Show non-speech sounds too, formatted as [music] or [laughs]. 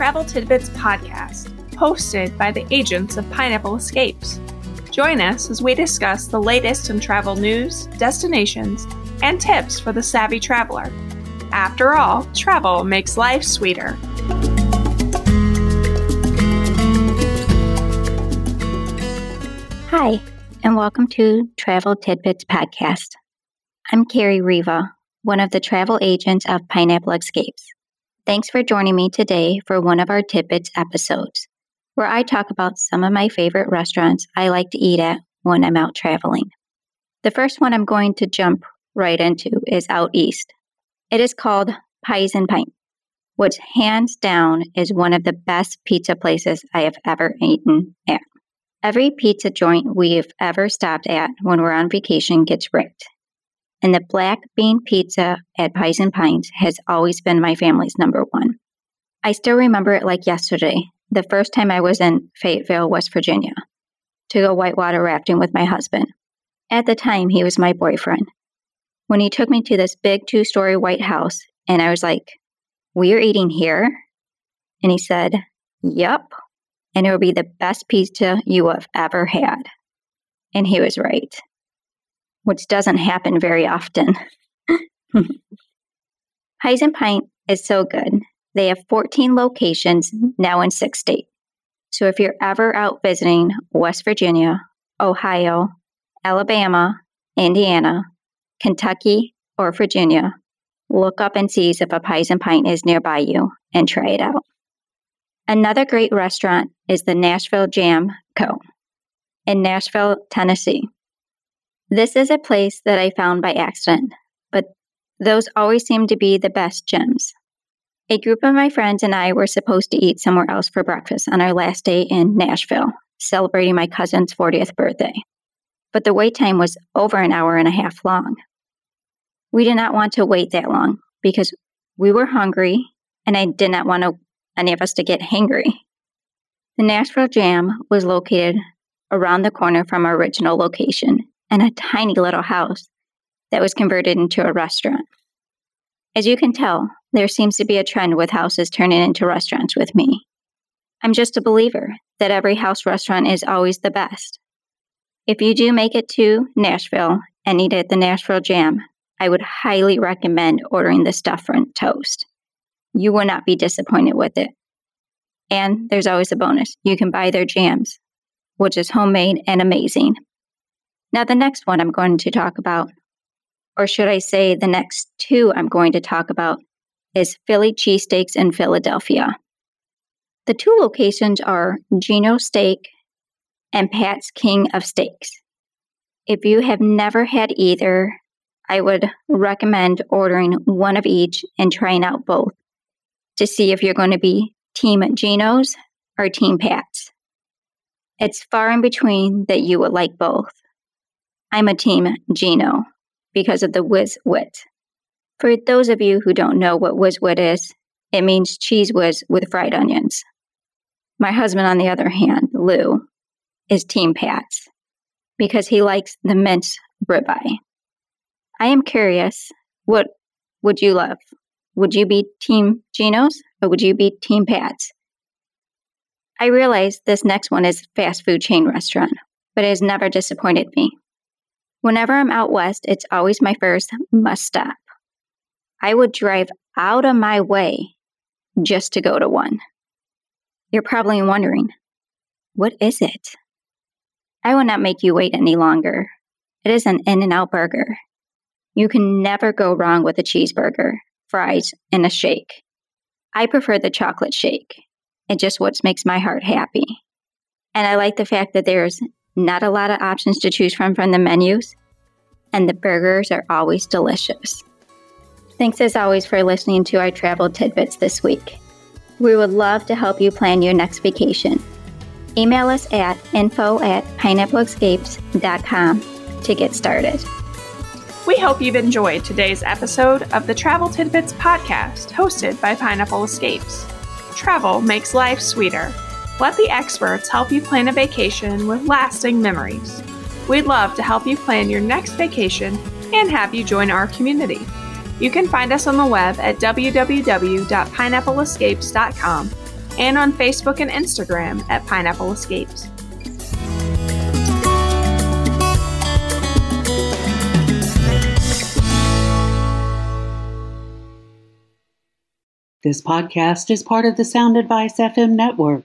Travel Tidbits podcast, hosted by the agents of Pineapple Escapes. Join us as we discuss the latest in travel news, destinations, and tips for the savvy traveler. After all, travel makes life sweeter. Hi, and welcome to Travel Tidbits Podcast. I'm Carrie Riva, one of the travel agents of Pineapple Escapes. Thanks for joining me today for one of our Tidbits episodes, where I talk about some of my favorite restaurants I like to eat at when I'm out traveling. The first one I'm going to jump right into is out east. It is called Pies and Pint, which hands down is one of the best pizza places I have ever eaten at. Every pizza joint we've ever stopped at when we're on vacation gets ranked. And the black bean pizza at Pies and Pints has always been my family's number one. I still remember it like yesterday, the first time I was in Fayetteville, West Virginia, to go whitewater rafting with my husband. At the time, he was my boyfriend. When he took me to this big two story white house, and I was like, We're eating here? And he said, Yep. and it will be the best pizza you have ever had. And he was right, which doesn't happen very often. [laughs] Pies and Pint is so good. They have 14 locations now in six states. So if you're ever out visiting West Virginia, Ohio, Alabama, Indiana, Kentucky, or Virginia, look up and see if a Pies and Pint is nearby you and try it out. Another great restaurant is the Nashville Jam Co. in Nashville, Tennessee. This is a place that I found by accident, but those always seem to be the best gems. A group of my friends and I were supposed to eat somewhere else for breakfast on our last day in Nashville, celebrating my cousin's 40th birthday. But the wait time was over an hour and a half long. We did not want to wait that long because we were hungry and I did not want to any of us to get hangry. The Nashville Jam was located around the corner from our original location in a tiny little house that was converted into a restaurant. As you can tell, there seems to be a trend with houses turning into restaurants with me. I'm just a believer that every house restaurant is always the best. If you do make it to Nashville and eat at the Nashville Jam, I would highly recommend ordering the stuffed French toast you will not be disappointed with it. And there's always a bonus you can buy their jams, which is homemade and amazing. Now, the next one I'm going to talk about, or should I say the next two I'm going to talk about, is Philly cheesesteaks in Philadelphia. The two locations are Geno Steak and Pat's King of Steaks. If you have never had either, I would recommend ordering one of each and trying out both to see if you're going to be Team Geno's or Team Pat's. It's far in between that you would like both. I'm a Team Geno because of the whiz wit. For those of you who don't know what whiz wit is, it means Cheez Whiz with fried onions. My husband, on the other hand, Lou, is Team Pat's because he likes the minced ribeye. I am curious, what would you love? Would you be Team Geno's or would you be Team Pat's? I realize this next one is fast food chain restaurant, but it has never disappointed me. Whenever I'm out west, it's always my first must stop. I would drive out of my way just to go to one. You're probably wondering, what is it? I will not make you wait any longer. It is an In N Out burger. You can never go wrong with a cheeseburger fries, and a shake. I prefer the chocolate shake. It just what makes my heart happy. And I like the fact that there's not a lot of options to choose from from the menus, and the burgers are always delicious. Thanks as always for listening to our travel tidbits this week. We would love to help you plan your next vacation. Email us at info at pineappleescapes.com to get started. We hope you've enjoyed today's episode of the Travel Tidbits podcast hosted by Pineapple Escapes. Travel makes life sweeter. Let the experts help you plan a vacation with lasting memories. We'd love to help you plan your next vacation and have you join our community. You can find us on the web at www.pineappleescapes.com and on Facebook and Instagram at Pineapple Escapes. This podcast is part of the Sound Advice FM network.